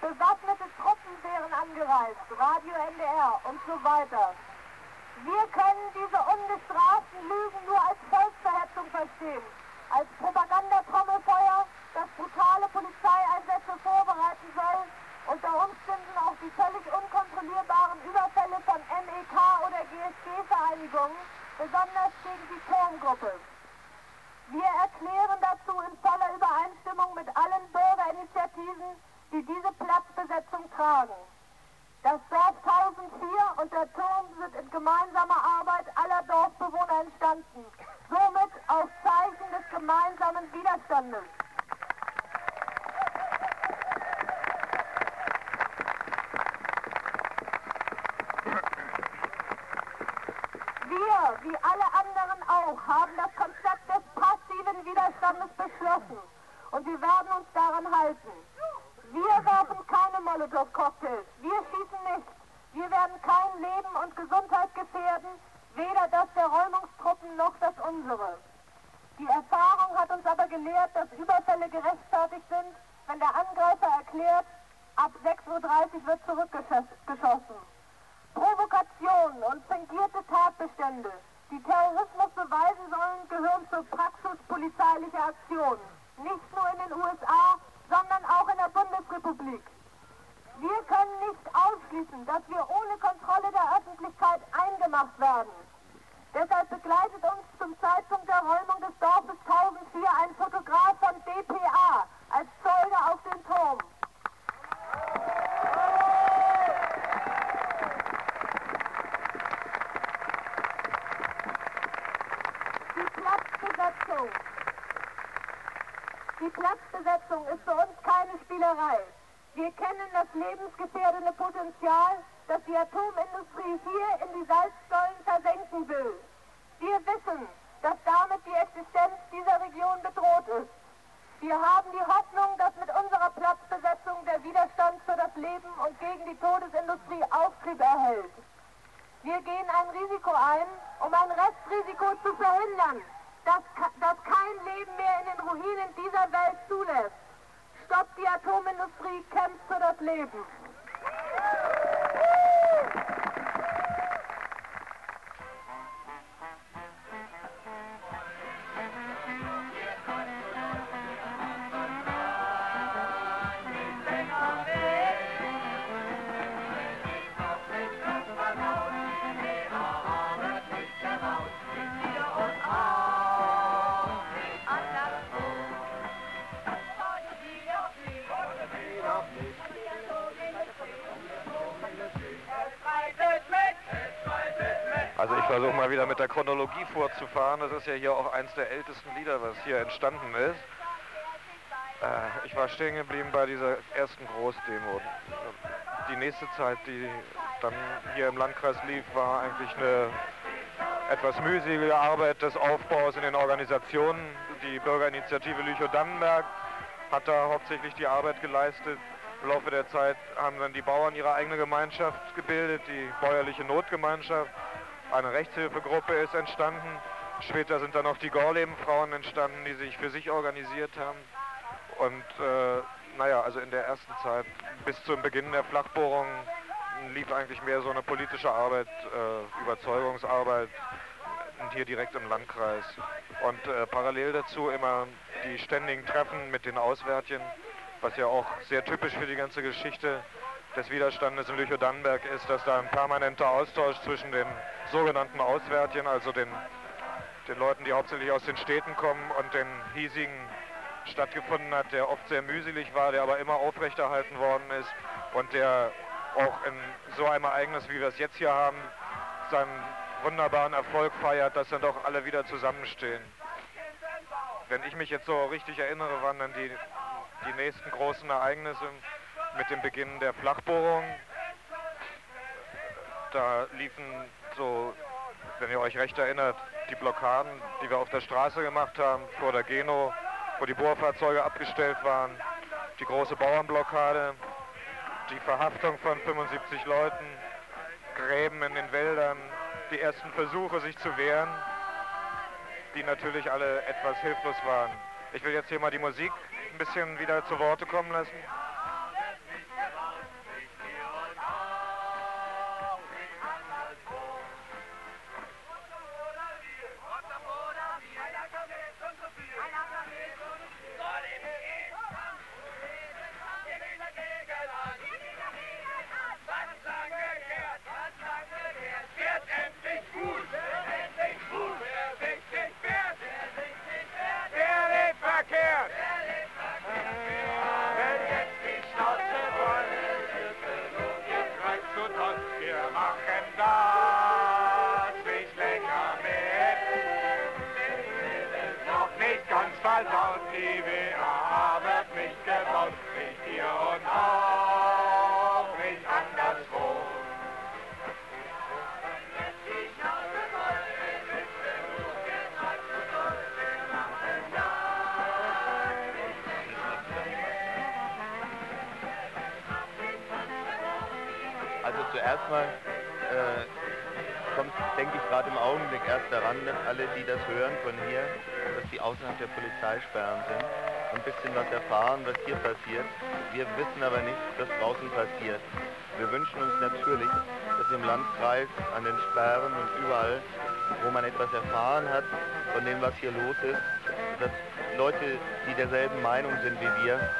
Bewaffnete Truppen wären angereist. Radio NDR und so weiter. Wir können diese ungestraften Lügen nur als Volksverhetzung verstehen. Als Propagandatrommelfeuer, das brutale Polizeieinsätze vorbereiten soll, unter Umständen auch die völlig unkontrollierbaren Überfälle von MEK oder GSG-Vereinigungen, besonders gegen die Turmgruppe. Wir erklären dazu in voller Übereinstimmung mit allen Bürgerinitiativen, die diese Platzbesetzung tragen. Das Dorf 1004 und der Turm sind in gemeinsamer Arbeit aller Dorfbewohner entstanden, somit auf Zeichen des gemeinsamen Widerstandes. Wir, wie alle anderen auch, haben das Konzept des passiven Widerstandes beschlossen und wir werden uns daran halten. Wir werfen keine Molotow-Cocktails, wir schießen nicht. Wir werden kein Leben und Gesundheit gefährden, weder das der Räumungstruppen noch das unsere. Die Erfahrung hat uns aber gelehrt, dass Überfälle gerechtfertigt sind, wenn der Angreifer erklärt, ab 6.30 Uhr wird zurückgeschossen. Provokationen und fingierte Tatbestände, die Terrorismus beweisen sollen, gehören zur Praxis polizeilicher Aktionen. Nicht nur in den USA, sondern auch in der Bundesrepublik. Wir können nicht ausschließen, dass wir ohne Kontrolle der Öffentlichkeit eingemacht werden. Deshalb begleitet uns zum Zeitpunkt der Räumung des Dorfes 1004 ein Fotograf von DPA als Zeuge auf den Turm. Die Platzbesetzung. Die Platzbesetzung ist für uns keine Spielerei. Wir kennen das lebensgefährdende Potenzial, das die Atomindustrie hier in die Salzsäulen versenken will. Wir wissen, dass damit die Existenz dieser Region bedroht ist. Wir haben die Hoffnung, dass mit unserer Platzbesetzung der Widerstand für das Leben und gegen die Todesindustrie Auftrieb erhält. Wir gehen ein Risiko ein, um ein Restrisiko zu verhindern, das, das kein Leben mehr in den Ruinen dieser Welt zulässt. Stoppt die Atomindustrie, kämpft für das Leben. Versuche mal wieder mit der Chronologie fortzufahren. Das ist ja hier auch eins der ältesten Lieder, was hier entstanden ist. Äh, ich war stehen geblieben bei dieser ersten Großdemo. Die nächste Zeit, die dann hier im Landkreis lief, war eigentlich eine etwas mühselige Arbeit des Aufbaus in den Organisationen. Die Bürgerinitiative Lüchow-Dannenberg hat da hauptsächlich die Arbeit geleistet. Im Laufe der Zeit haben dann die Bauern ihre eigene Gemeinschaft gebildet, die bäuerliche Notgemeinschaft. Eine Rechtshilfegruppe ist entstanden. Später sind dann auch die Gorleben-Frauen entstanden, die sich für sich organisiert haben. Und äh, naja, also in der ersten Zeit bis zum Beginn der Flachbohrung lief eigentlich mehr so eine politische Arbeit, äh, Überzeugungsarbeit hier direkt im Landkreis. Und äh, parallel dazu immer die ständigen Treffen mit den Auswärtien, was ja auch sehr typisch für die ganze Geschichte des Widerstandes in Lüchow-Dannenberg ist, dass da ein permanenter Austausch zwischen den sogenannten Auswärtien, also den, den Leuten, die hauptsächlich aus den Städten kommen und den hiesigen stattgefunden hat, der oft sehr mühselig war, der aber immer aufrechterhalten worden ist und der auch in so einem Ereignis, wie wir es jetzt hier haben, seinen wunderbaren Erfolg feiert, dass dann doch alle wieder zusammenstehen. Wenn ich mich jetzt so richtig erinnere, waren dann die, die nächsten großen Ereignisse mit dem Beginn der Flachbohrung. Da liefen so, wenn ihr euch recht erinnert, die Blockaden, die wir auf der Straße gemacht haben, vor der Geno, wo die Bohrfahrzeuge abgestellt waren, die große Bauernblockade, die Verhaftung von 75 Leuten, Gräben in den Wäldern, die ersten Versuche, sich zu wehren, die natürlich alle etwas hilflos waren. Ich will jetzt hier mal die Musik ein bisschen wieder zu Worte kommen lassen.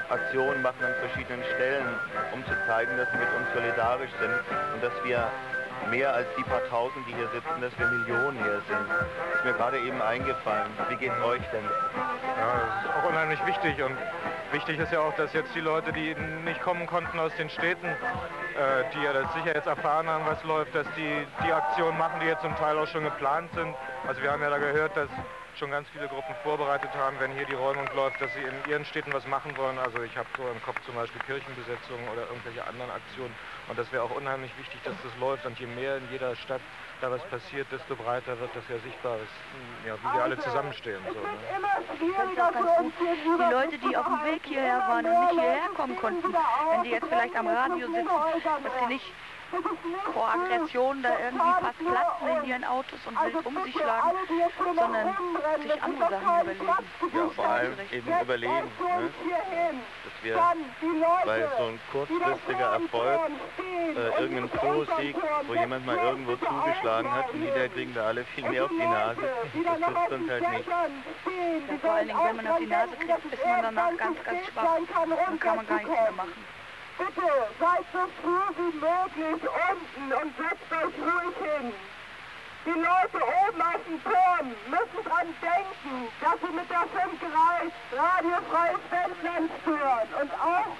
Aktionen machen an verschiedenen Stellen, um zu zeigen, dass sie mit uns solidarisch sind und dass wir mehr als die paar Tausend, die hier sitzen, dass wir Millionen hier sind. Das ist mir gerade eben eingefallen. Wie geht es euch denn? Ja, das ist auch unheimlich wichtig und wichtig ist ja auch, dass jetzt die Leute, die nicht kommen konnten aus den Städten, äh, die ja das sicher jetzt erfahren haben, was läuft, dass die die Aktionen machen, die jetzt zum Teil auch schon geplant sind. Also wir haben ja da gehört, dass schon ganz viele Gruppen vorbereitet haben, wenn hier die Räumung läuft, dass sie in ihren Städten was machen wollen. Also ich habe so im Kopf zum Beispiel Kirchenbesetzungen oder irgendwelche anderen Aktionen. Und das wäre auch unheimlich wichtig, dass das läuft. Und je mehr in jeder Stadt da was passiert, desto breiter wird das ja sichtbar, ist, ja, wie wir alle zusammenstehen. So, ne? Die Leute, die auf dem Weg hierher waren und nicht hierher kommen konnten, wenn die jetzt vielleicht am Radio sitzen, dass sie nicht vor Aggression da irgendwie fast platzen in ihren Autos und wild um sich schlagen, sondern sich andere Sachen überlegen. Ja, vor allem eben überlegen, ne? dass wir, weil so ein kurzfristiger Erfolg, äh, irgendein Pro-Sieg, wo jemand mal irgendwo zugeschlagen hat und die kriegen da alle viel mehr auf die Nase, das nützt uns halt nicht. Ja, vor allen Dingen, wenn man auf die Nase kriegt, ist man danach ganz, ganz schwach. Dann kann man gar nichts mehr machen. Bitte seid so früh wie möglich unten und setzt euch ruhig hin. Die Leute oben auf dem Turm müssen dran denken, dass sie mit der 5 Reis radiofreies Festland stören und auch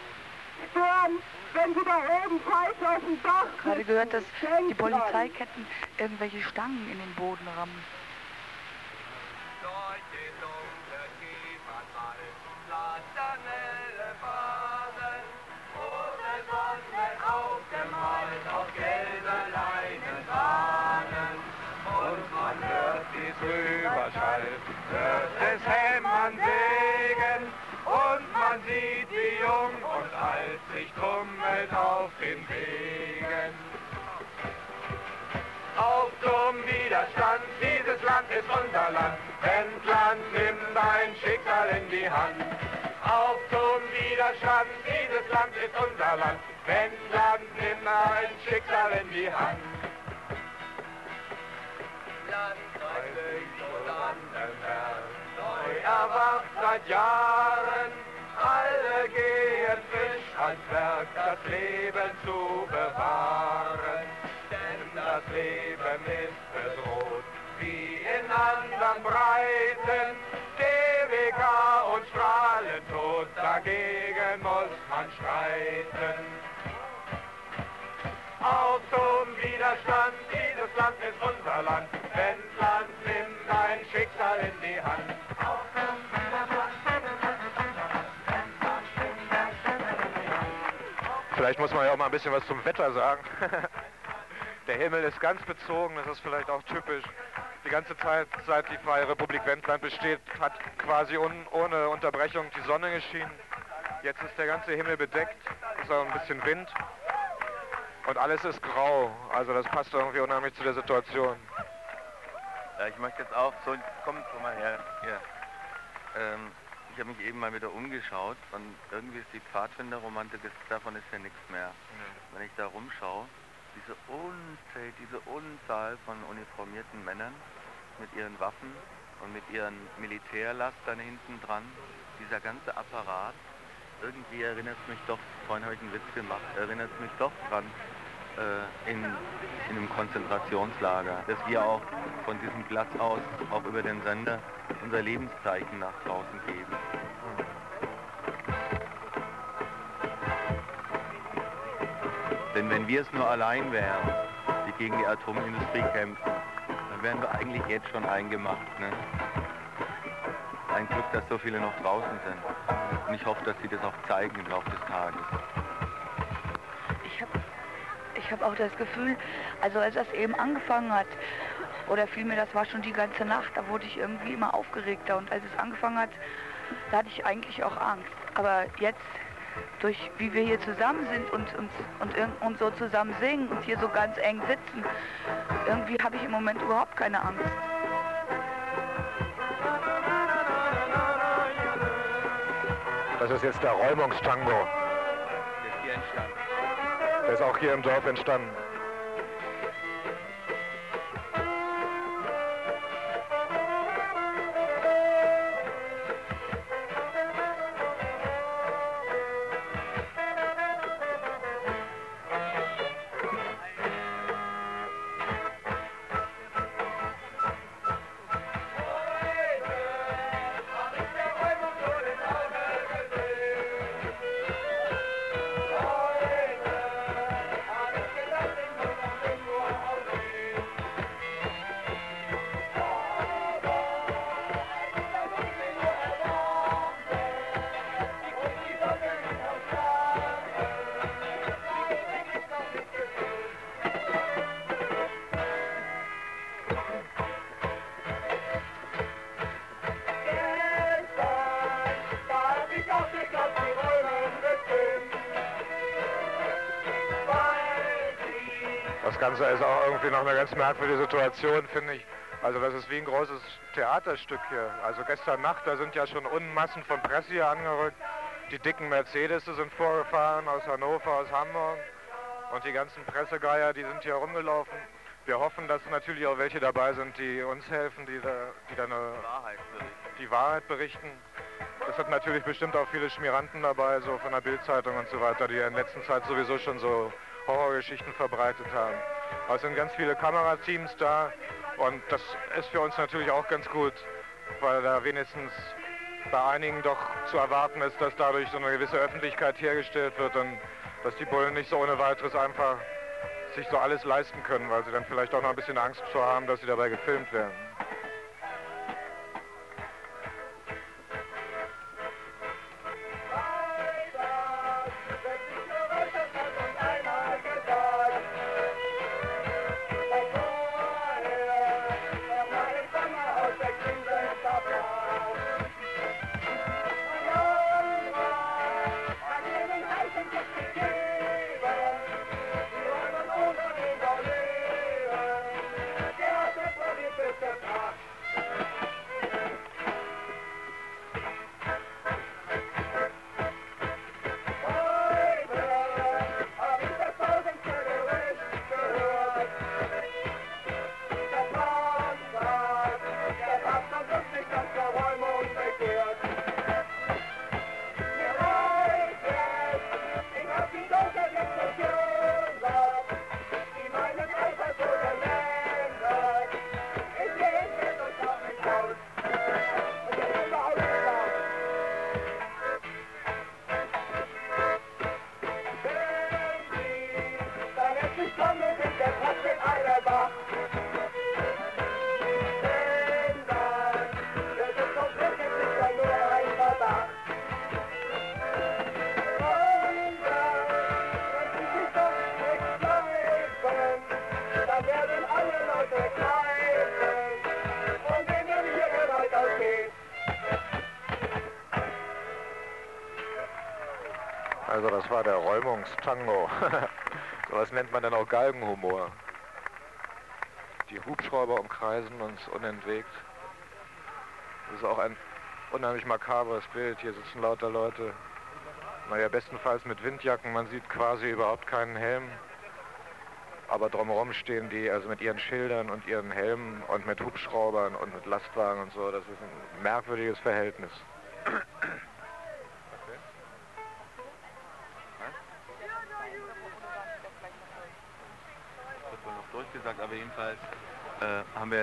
stören, wenn sie da oben falsch auf dem Dach Ich habe gehört, dass die Polizeiketten irgendwelche Stangen in den Boden rammen. Überschall hört es hämmern Segen und man sieht, wie jung und alt sich tummelt auf den Wegen. Auf zum Widerstand, dieses Land ist unser Land. Wendland, nimm dein Schicksal in die Hand. Auf zum Widerstand, dieses Land ist unser Land. Wendland, nimm dein Schicksal in die Hand. Erwacht seit Jahren, alle gehen frisch ans Werk, das Leben zu bewahren. Denn das Leben ist bedroht, wie in anderen Breiten, DWK und Strahlentod, dagegen muss man streiten. Auf zum Widerstand, dieses Land ist unser Land, Wendland nimmt ein Schicksal in die Hand. Vielleicht muss man ja auch mal ein bisschen was zum Wetter sagen. Der Himmel ist ganz bezogen, das ist vielleicht auch typisch. Die ganze Zeit, seit die Freie Republik Wendland besteht, hat quasi un ohne Unterbrechung die Sonne geschienen. Jetzt ist der ganze Himmel bedeckt, ist auch ein bisschen Wind und alles ist grau. Also das passt irgendwie unheimlich zu der Situation. Ja, ich möchte jetzt auch so, komm, komm mal her. Hier. Ähm, habe mich eben mal wieder umgeschaut und irgendwie ist die Pfadfinderromantik, davon ist ja nichts mehr. Wenn ich da rumschaue, diese Unzahl, diese Unzahl von uniformierten Männern mit ihren Waffen und mit ihren Militärlastern hinten dran, dieser ganze Apparat, irgendwie erinnert es mich doch, vorhin habe ich einen Witz gemacht, erinnert es mich doch dran, äh, in, in einem Konzentrationslager, dass wir auch von diesem Platz aus, auch über den Sender, unser Lebenszeichen nach draußen geben. Denn wenn wir es nur allein wären, die gegen die Atomindustrie kämpfen, dann wären wir eigentlich jetzt schon eingemacht. Ne? Ein Glück, dass so viele noch draußen sind. Und ich hoffe, dass sie das auch zeigen im Laufe des Tages. Ich habe auch das Gefühl, also als das eben angefangen hat, oder vielmehr, das war schon die ganze Nacht, da wurde ich irgendwie immer aufgeregter. Und als es angefangen hat, da hatte ich eigentlich auch Angst. Aber jetzt, durch wie wir hier zusammen sind und, und, und, und so zusammen singen und hier so ganz eng sitzen, irgendwie habe ich im Moment überhaupt keine Angst. Das ist jetzt der Räumungstango. Der ist auch hier im Dorf entstanden. Das Ganze ist auch irgendwie noch eine ganz merkwürdige Situation, finde ich. Also das ist wie ein großes Theaterstück hier. Also gestern Nacht, da sind ja schon Unmassen von Presse hier angerückt. Die dicken Mercedes sind vorgefahren aus Hannover, aus Hamburg. Und die ganzen Pressegeier, die sind hier rumgelaufen. Wir hoffen, dass natürlich auch welche dabei sind, die uns helfen, die, da, die dann eine, die Wahrheit berichten. Es sind natürlich bestimmt auch viele Schmieranten dabei, so von der Bildzeitung und so weiter, die ja in letzter Zeit sowieso schon so Horrorgeschichten verbreitet haben. Es sind ganz viele Kamerateams da und das ist für uns natürlich auch ganz gut, weil da wenigstens bei einigen doch zu erwarten ist, dass dadurch so eine gewisse Öffentlichkeit hergestellt wird und dass die Bullen nicht so ohne weiteres einfach sich so alles leisten können, weil sie dann vielleicht auch noch ein bisschen Angst vor haben, dass sie dabei gefilmt werden. War der Räumungstango. was nennt man dann auch Galgenhumor. Die Hubschrauber umkreisen uns unentwegt. Das ist auch ein unheimlich makabres Bild. Hier sitzen lauter Leute, naja, bestenfalls mit Windjacken. Man sieht quasi überhaupt keinen Helm. Aber drumherum stehen die also mit ihren Schildern und ihren Helmen und mit Hubschraubern und mit Lastwagen und so. Das ist ein merkwürdiges Verhältnis.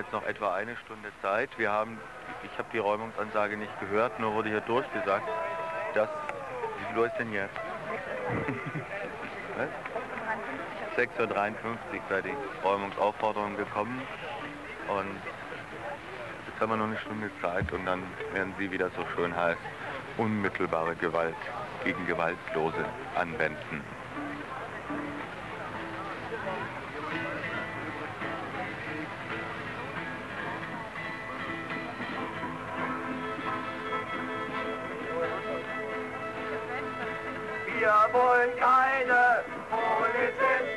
Jetzt noch etwa eine Stunde Zeit. Wir haben, ich habe die Räumungsansage nicht gehört, nur wurde hier durchgesagt, dass, wie viel Uhr ist denn jetzt? 6.53 Uhr sei die Räumungsaufforderung gekommen und jetzt haben wir noch eine Stunde Zeit und dann werden sie, wie das so schön heißt, unmittelbare Gewalt gegen Gewaltlose anwenden. Wir wollen keine Polizisten.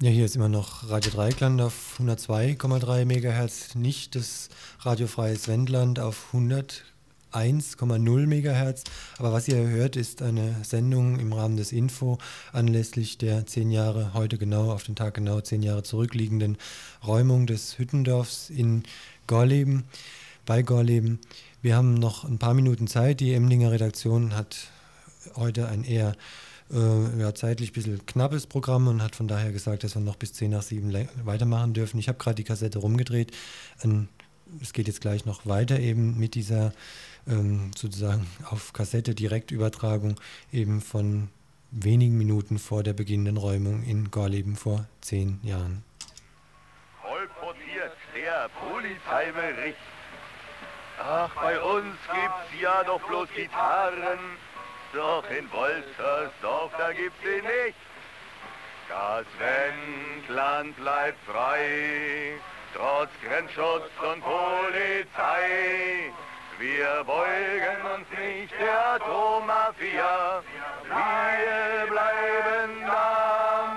Ja, hier ist immer noch Radio Dreikland auf 102,3 MHz, nicht das radiofreies Wendland auf 101,0 MHz. Aber was ihr hört, ist eine Sendung im Rahmen des Info anlässlich der zehn Jahre, heute genau, auf den Tag genau zehn Jahre zurückliegenden Räumung des Hüttendorfs in Gorleben, bei Gorleben. Wir haben noch ein paar Minuten Zeit. Die Emlinger Redaktion hat heute ein eher äh, ja, zeitlich ein bisschen knappes Programm und hat von daher gesagt, dass wir noch bis 10 nach 7 le- weitermachen dürfen. Ich habe gerade die Kassette rumgedreht. Ähm, es geht jetzt gleich noch weiter eben mit dieser ähm, sozusagen auf Kassette Direktübertragung eben von wenigen Minuten vor der beginnenden Räumung in Gorleben vor zehn Jahren. kolportiert der Polizeibericht. Ach, bei uns gibt's ja doch bloß Gitarren, doch in Woltersdorf, da gibt's sie nicht. Das Wendland bleibt frei, trotz Grenzschutz und Polizei. Wir beugen uns nicht der Atommafia, wir bleiben da.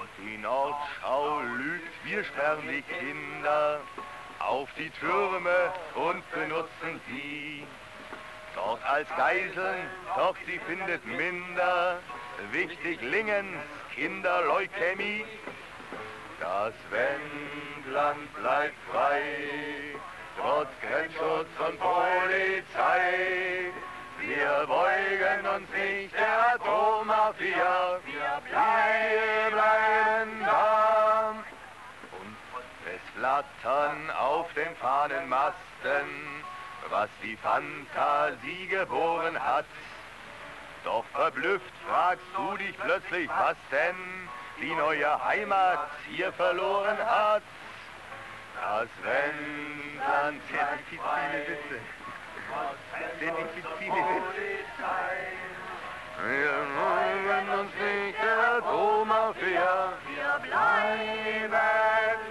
Und die Nordschau lügt, wir sperren die Kinder auf die Türme und benutzen sie. Dort als Geiseln, doch sie findet minder wichtig Lingens Kinderleukämie. Das Wendland bleibt frei, trotz Grenzschutz und Polizei. Wir beugen uns nicht der Atommafia, wir bleiben da. Und es flattern auf den Fahnenmasten, was die Fantasie geboren hat. Doch verblüfft fragst du dich plötzlich, was denn die neue Heimat hier verloren hat. Das sind die viele Witze. Viele Witze. Wir wollen uns nicht der Atommafia. Wir bleiben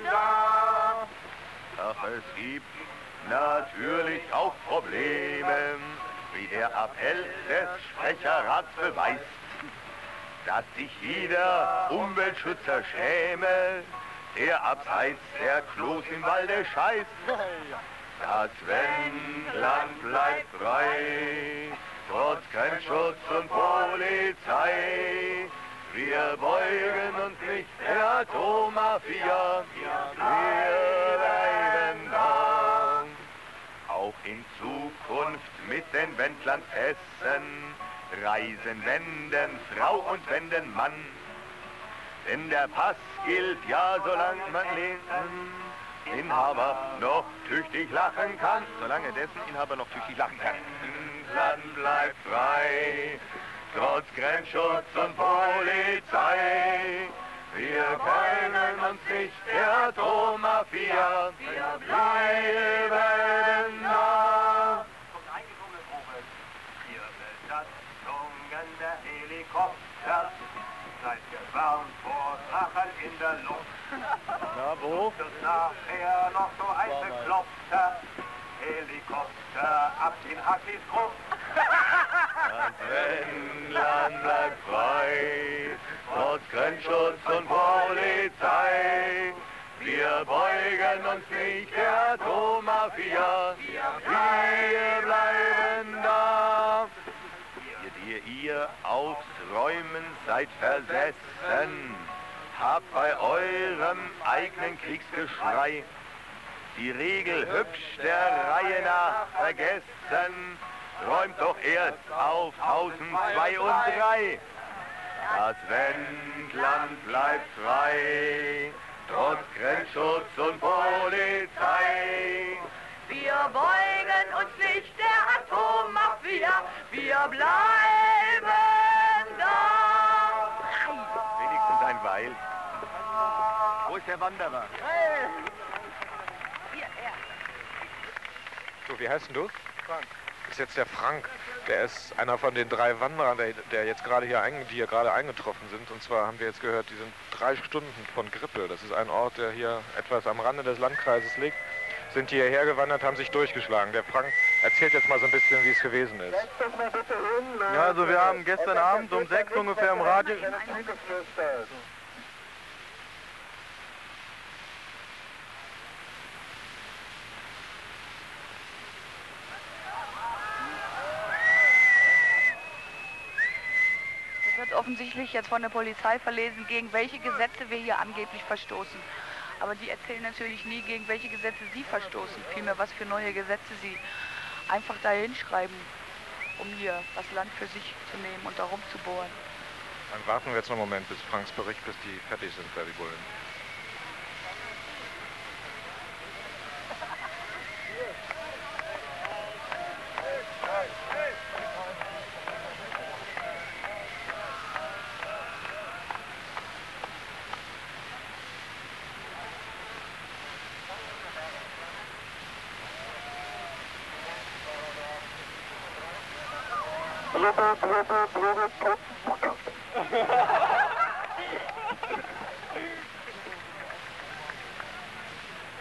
da. Ach, es gibt natürlich auch Probleme, wie der Appell des Sprecherrats beweist, dass sich jeder Umweltschützer schäme, der abseits der Klos im Walde scheißt. Das Wendland bleibt frei, trotz Grenzschutz und Polizei. Wir beugen uns nicht der Atommafia, wir. In Wendland Essen, reisen, wenden, Frau und wenden Mann. Denn der Pass gilt ja, solange man den Inhaber noch tüchtig lachen kann. Solange dessen Inhaber noch tüchtig lachen kann. Land bleibt frei, trotz Grenzschutz und Polizei. Wir kennen uns nicht der Atommafia, wir bleiben da. Ihr Besatzungen der Helikopter, seid gewarnt vor Drachen in der Luft. Na, wo? Das nachher noch so ein bekloppter Helikopter ab in Hackis Gruft. Das Wendland bleibt frei, trotz Grenzschutz und Polizei. Wir beugen uns nicht der Atommafia, wir bleiben da. Ihr, die ihr aufs Räumen seid versessen, habt bei eurem eigenen Kriegsgeschrei die Regel hübsch der Reihe nach vergessen. Räumt doch erst auf Hausen 2 und 3. Das Wendland bleibt frei, trotz Grenzschutz und Polizei. Wir beugen uns nicht der Atommafia, wir bleiben Weil. Wo ist der Wanderer? Hier, er. So, wie heißt denn du? Frank. Das ist jetzt der Frank. Der ist einer von den drei Wanderern, der, der jetzt gerade hier, ein, die hier gerade eingetroffen sind. Und zwar haben wir jetzt gehört, die sind drei Stunden von Grippel. Das ist ein Ort, der hier etwas am Rande des Landkreises liegt. Sind hierher gewandert, haben sich durchgeschlagen. Der Frank erzählt jetzt mal so ein bisschen, wie es gewesen ist. Ja, also wir haben gestern Abend um sechs ungefähr im Radio... Es wird offensichtlich jetzt von der Polizei verlesen, gegen welche Gesetze wir hier angeblich verstoßen. Aber die erzählen natürlich nie, gegen welche Gesetze sie verstoßen, vielmehr was für neue Gesetze sie einfach da hinschreiben, um hier das Land für sich zu nehmen und darum zu bohren. Dann warten wir jetzt noch einen Moment, bis Franks Bericht, bis die fertig sind, da die Bullen.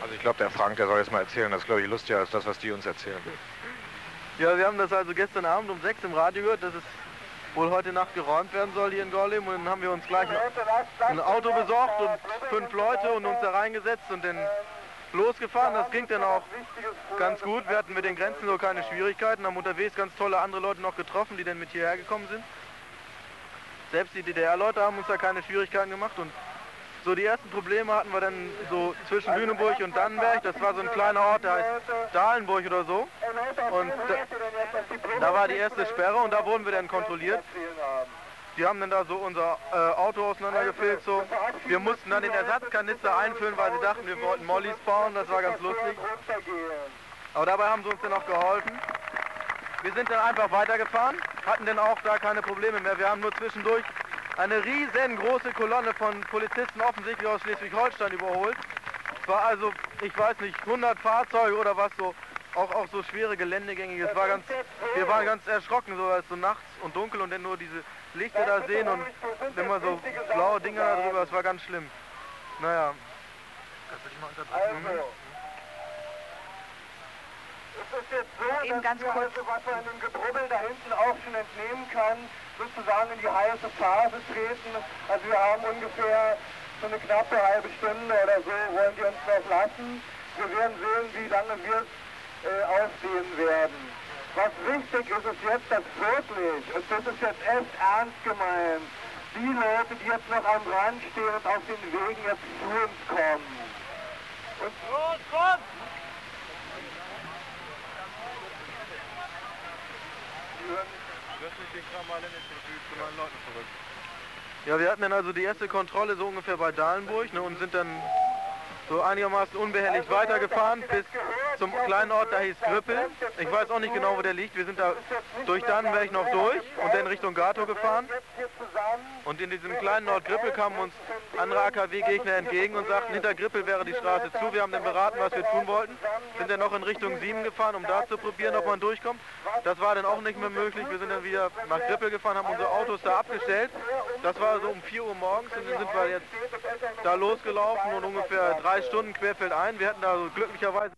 Also ich glaube, der Frank, der soll jetzt mal erzählen. Das ist, glaube ich, lustiger als das, was die uns erzählen. Ja, wir haben das also gestern Abend um sechs im Radio gehört, dass es wohl heute Nacht geräumt werden soll hier in Gorleben. Und dann haben wir uns gleich ein Auto besorgt und fünf Leute und uns da reingesetzt und dann losgefahren. Das ging dann auch ganz gut. Wir hatten mit den Grenzen so keine Schwierigkeiten, haben unterwegs ganz tolle andere Leute noch getroffen, die dann mit hierher gekommen sind. Selbst die DDR-Leute haben uns da keine Schwierigkeiten gemacht und so die ersten Probleme hatten wir dann so zwischen Lüneburg und Dannenberg. Das war so ein kleiner Ort, der heißt Dahlenburg oder so. Und da, da war die erste Sperre und da wurden wir dann kontrolliert. Die haben dann da so unser äh, Auto auseinandergefilzt. So. Wir mussten dann den Ersatzkanister einfüllen, weil sie dachten, wir wollten Mollys bauen. Das war ganz lustig. Aber dabei haben sie uns dann auch geholfen. Wir sind dann einfach weitergefahren, hatten dann auch da keine Probleme mehr. Wir haben nur zwischendurch eine riesengroße Kolonne von Polizisten offensichtlich aus Schleswig-Holstein überholt. Es war also, ich weiß nicht, 100 Fahrzeuge oder was so, auch, auch so schwere Geländegängige. Es war ganz, wir waren ganz erschrocken, so als so nachts und dunkel und dann nur diese Lichter da sehen und immer so blaue Dinger da drüber. Es war ganz schlimm. Naja. Also, es ist jetzt so, Eben dass ganz wir kurz. also, was man in dem Gebrubbel da hinten auch schon entnehmen kann, sozusagen in die heiße Phase treten. Also wir haben ungefähr so eine knappe halbe Stunde oder so, wollen die uns noch lassen. Wir werden sehen, wie lange wir es äh, ausdehnen werden. Was wichtig ist, ist jetzt, dass wirklich, und das ist jetzt echt ernst gemeint, die Leute, die jetzt noch am Rand stehen und auf den Wegen jetzt zu uns kommen. Und los, los! Ja, wir hatten dann also die erste Kontrolle so ungefähr bei Dahlenburg ne, und sind dann so einigermaßen unbehelligt weitergefahren bis zum kleinen Ort, da hieß Grippel. Ich weiß auch nicht genau, wo der liegt. Wir sind da durch Dannenberg noch durch und dann Richtung Gato gefahren. Und in diesem kleinen Ort Grippel kamen uns andere AKW-Gegner entgegen und sagten, hinter Grippel wäre die Straße zu. Wir haben dann beraten, was wir tun wollten. Sind dann noch in Richtung 7 gefahren, um da zu probieren, ob man durchkommt. Das war dann auch nicht mehr möglich. Wir sind dann wieder nach Grippel gefahren, haben unsere Autos da abgestellt. Das war so um 4 Uhr morgens und dann sind wir jetzt da losgelaufen und ungefähr drei Stunden querfeldein. Wir hatten da so glücklicherweise